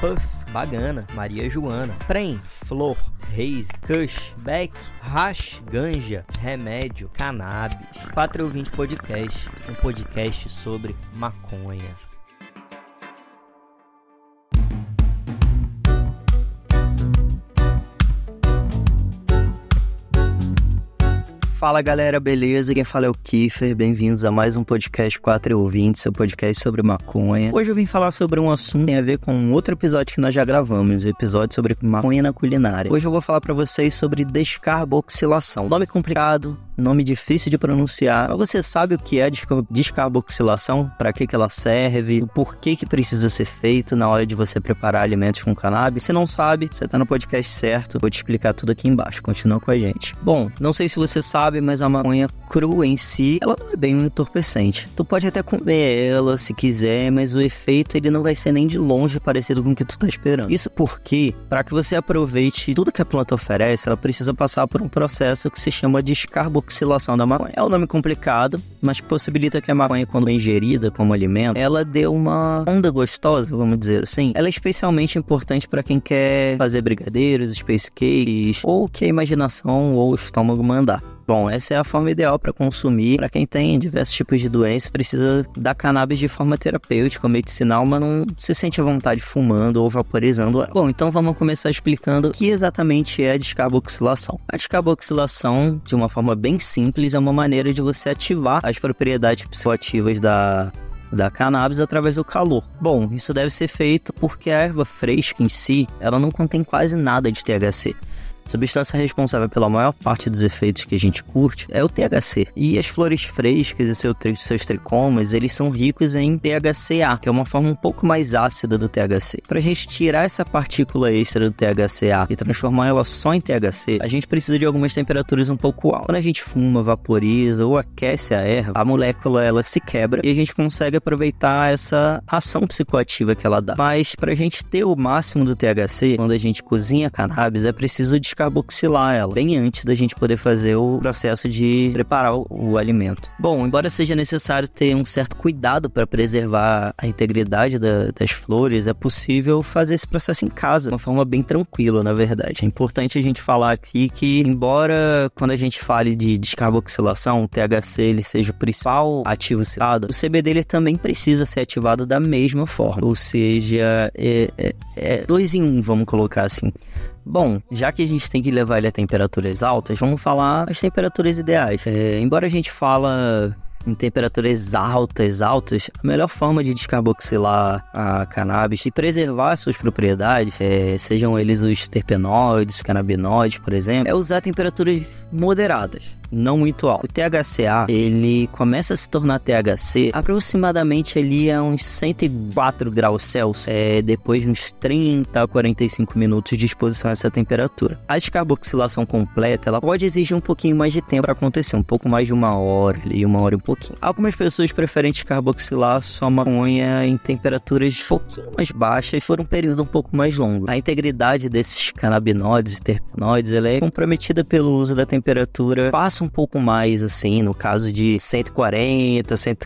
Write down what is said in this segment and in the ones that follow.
Puff, Bagana, Maria Joana, Prem, Flor, Reis, Kush, Beck, Hash, Ganja, Remédio, Cannabis. 420 Podcast, um podcast sobre maconha. Fala galera, beleza? Quem fala é o Kiefer, bem-vindos a mais um podcast 4 ouvintes, seu podcast sobre maconha. Hoje eu vim falar sobre um assunto que tem a ver com outro episódio que nós já gravamos, um episódio sobre maconha na culinária. Hoje eu vou falar para vocês sobre descarboxilação. Nome complicado, nome difícil de pronunciar. Mas você sabe o que é descarboxilação? Para que, que ela serve? O porquê que precisa ser feito na hora de você preparar alimentos com cannabis? Se não sabe, você tá no podcast certo. Vou te explicar tudo aqui embaixo. Continua com a gente. Bom, não sei se você sabe sabe, mas a maconha crua em si, ela não é bem um entorpecente. Tu pode até comer ela se quiser, mas o efeito ele não vai ser nem de longe parecido com o que tu tá esperando. Isso porque, para que você aproveite tudo que a planta oferece, ela precisa passar por um processo que se chama descarboxilação da maconha. É um nome complicado, mas possibilita que a maconha, quando é ingerida como alimento, ela dê uma onda gostosa, vamos dizer assim. Ela é especialmente importante para quem quer fazer brigadeiros, space cakes, ou que a imaginação ou o estômago mandar. Bom, essa é a forma ideal para consumir. Para quem tem diversos tipos de doenças, precisa da cannabis de forma terapêutica, medicinal, mas não se sente à vontade fumando ou vaporizando. Bom, então vamos começar explicando o que exatamente é a descarboxilação. A descarboxilação, de uma forma bem simples, é uma maneira de você ativar as propriedades psicoativas da da cannabis através do calor. Bom, isso deve ser feito porque a erva fresca em si, ela não contém quase nada de THC substância responsável pela maior parte dos efeitos que a gente curte é o THC. E as flores frescas e seu, seus tricomas, eles são ricos em THCA, que é uma forma um pouco mais ácida do THC. Para a gente tirar essa partícula extra do THCA e transformar ela só em THC, a gente precisa de algumas temperaturas um pouco altas. Quando a gente fuma, vaporiza ou aquece a erva, a molécula ela se quebra e a gente consegue aproveitar essa ação psicoativa que ela dá. Mas para a gente ter o máximo do THC, quando a gente cozinha cannabis, é preciso de descarboxilar ela, bem antes da gente poder fazer o processo de preparar o, o alimento. Bom, embora seja necessário ter um certo cuidado para preservar a integridade da, das flores, é possível fazer esse processo em casa, de uma forma bem tranquila, na verdade. É importante a gente falar aqui que, embora quando a gente fale de descarboxilação, o THC ele seja o principal ativo citado, o CBD ele também precisa ser ativado da mesma forma, ou seja, é, é, é dois em um, vamos colocar assim. Bom, já que a gente tem que levar ele a temperaturas altas, vamos falar as temperaturas ideais. É, embora a gente fala em temperaturas altas, altas, a melhor forma de descarboxilar a cannabis e preservar suas propriedades, é, sejam eles os terpenoides, canabinoides, por exemplo, é usar temperaturas moderadas, não muito altas. O THCA, ele começa a se tornar THC aproximadamente ali a uns 104 graus Celsius, é, depois de uns 30 a 45 minutos de exposição a essa temperatura. A descarboxilação completa, ela pode exigir um pouquinho mais de tempo para acontecer, um pouco mais de uma hora ali, uma hora e um pouquinho. Algumas pessoas preferem descarboxilar sua maconha em temperaturas um pouquinho mais baixas por um período um pouco mais longo. A integridade desses canabinoides e terpenoides ela é comprometida pelo uso da temperatura, um pouco mais assim, no caso de 140, 100,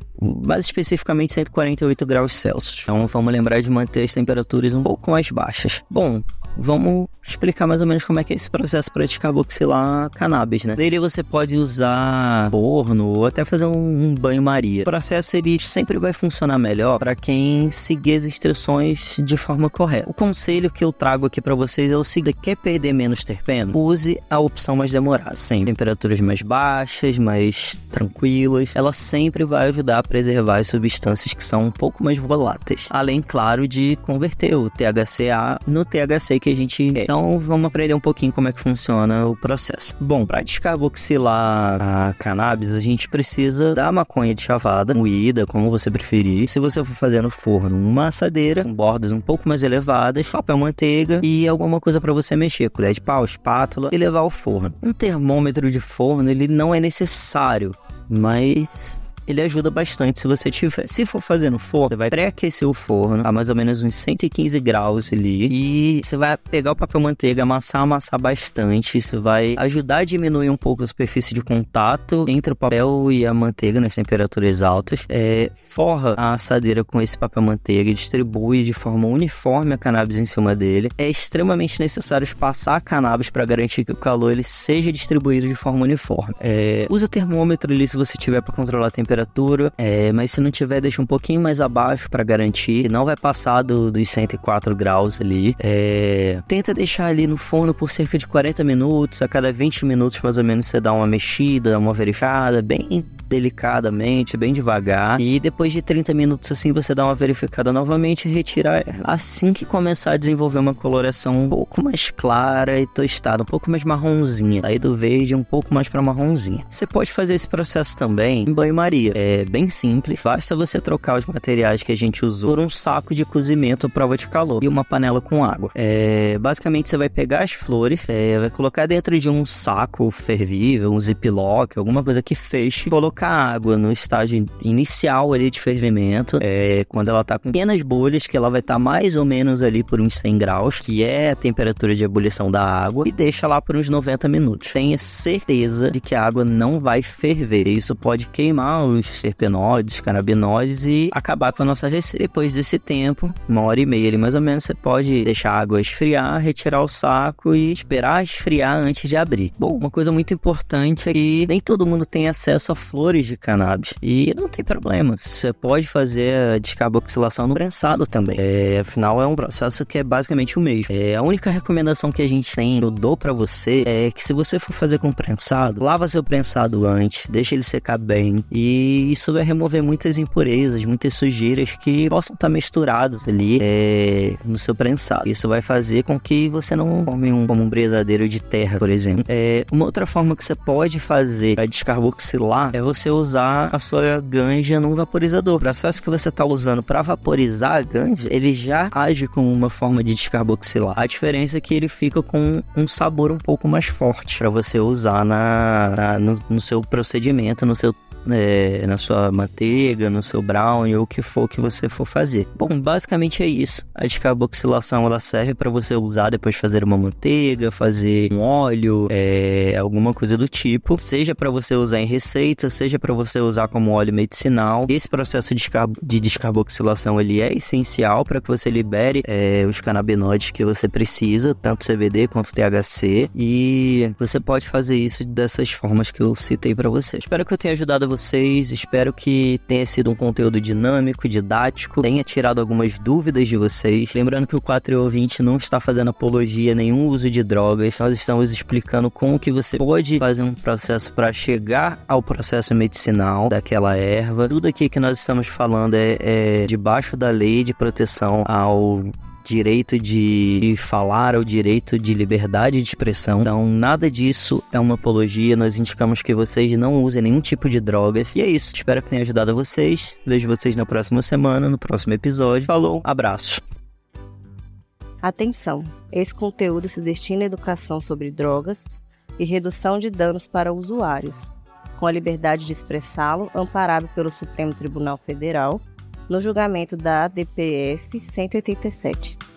mais especificamente 148 graus Celsius. Então vamos lembrar de manter as temperaturas um pouco mais baixas. Bom, vamos explicar mais ou menos como é que é esse processo para descarboxilar cannabis, né? Dele você pode usar forno ou até fazer um banho-maria. O processo ele sempre vai funcionar melhor para quem seguir as instruções de forma correta. O conselho que eu trago aqui para vocês é o seguinte: quer perder menos terpeno? Use a opção mais demorada, sem temperaturas mais baixas, mais tranquilas. Ela sempre vai ajudar a preservar as substâncias que são um pouco mais voláteis. Além, claro, de converter o THCA no THC que a gente quer. Então vamos aprender um pouquinho como é que funciona o processo. Bom, para descarboxilar a cannabis, a gente precisa da maconha de chavada, moída, como você preferir. Se você for fazer no forno, uma assadeira com bordas um pouco mais elevadas, papel manteiga e alguma coisa para você mexer, colher de pau, espátula e levar ao forno. Um termômetro de forno, ele não é necessário, mas ele ajuda bastante se você tiver. Se for fazer no forno, você vai pré-aquecer o forno a mais ou menos uns 115 graus ali e você vai pegar o papel manteiga, amassar, amassar bastante. Isso vai ajudar a diminuir um pouco a superfície de contato entre o papel e a manteiga nas temperaturas altas. É, forra a assadeira com esse papel manteiga e distribui de forma uniforme a cannabis em cima dele. É extremamente necessário espaçar a cannabis para garantir que o calor ele seja distribuído de forma uniforme. É, usa o termômetro ali se você tiver para controlar a temperatura, é, mas se não tiver, deixa um pouquinho mais abaixo para garantir. Não vai passar do, dos 104 graus ali. É, tenta deixar ali no forno por cerca de 40 minutos. A cada 20 minutos, mais ou menos, você dá uma mexida, uma verificada, bem delicadamente, bem devagar. E depois de 30 minutos assim, você dá uma verificada novamente e retira ela. Assim que começar a desenvolver uma coloração um pouco mais clara e tostada, um pouco mais marronzinha. Aí do verde um pouco mais para marronzinha. Você pode fazer esse processo também em banho-maria. É bem simples. Basta você trocar os materiais que a gente usou por um saco de cozimento prova de calor e uma panela com água. É, basicamente você vai pegar as flores, é, vai colocar dentro de um saco fervível, um ziplock, alguma coisa que feche, colocar colocar água no estágio inicial ali de fervimento, é, quando ela tá com pequenas bolhas, que ela vai estar tá mais ou menos ali por uns 100 graus, que é a temperatura de ebulição da água, e deixa lá por uns 90 minutos. Tenha certeza de que a água não vai ferver. Isso pode queimar os serpenóides, canabinoides e acabar com a nossa receita. Depois desse tempo, uma hora e meia ali mais ou menos, você pode deixar a água esfriar, retirar o saco e esperar esfriar antes de abrir. Bom, uma coisa muito importante é que nem todo mundo tem acesso a flores flores de cannabis. E não tem problema, você pode fazer a descarboxilação no prensado também. É, afinal, é um processo que é basicamente o mesmo. É, a única recomendação que a gente tem, eu dou para você, é que se você for fazer com prensado, lava seu prensado antes, deixa ele secar bem. E isso vai remover muitas impurezas, muitas sujeiras que possam estar misturadas ali é, no seu prensado. Isso vai fazer com que você não come um, como um brisadeiro de terra, por exemplo. É, uma outra forma que você pode fazer para descarboxilar é você você usar a sua ganja num vaporizador. O processo que você está usando para vaporizar a ganja, ele já age como uma forma de descarboxilar. A diferença é que ele fica com um sabor um pouco mais forte para você usar na, na no, no seu procedimento, no seu é, na sua manteiga, no seu brownie ou o que for que você for fazer. Bom, basicamente é isso. A descarboxilação ela serve para você usar depois de fazer uma manteiga, fazer um óleo, é, alguma coisa do tipo, seja para você usar em receita, seja para você usar como óleo medicinal. Esse processo de, de descarboxilação ele é essencial para que você libere é, os canabinoides que você precisa, tanto CBD quanto THC, e você pode fazer isso dessas formas que eu citei para você. Espero que eu tenha ajudado vocês. Espero que tenha sido um conteúdo dinâmico, didático, tenha tirado algumas dúvidas de vocês. Lembrando que o 420 não está fazendo apologia nenhum uso de drogas. Nós estamos explicando como que você pode fazer um processo para chegar ao processo medicinal daquela erva. Tudo aqui que nós estamos falando é, é debaixo da lei de proteção ao direito de falar, o direito de liberdade de expressão. Então, nada disso é uma apologia. Nós indicamos que vocês não usem nenhum tipo de drogas. E é isso. Espero que tenha ajudado vocês. Vejo vocês na próxima semana, no próximo episódio. Falou, abraço. Atenção! Esse conteúdo se destina à educação sobre drogas e redução de danos para usuários, com a liberdade de expressá-lo, amparado pelo Supremo Tribunal Federal no julgamento da DPF 187.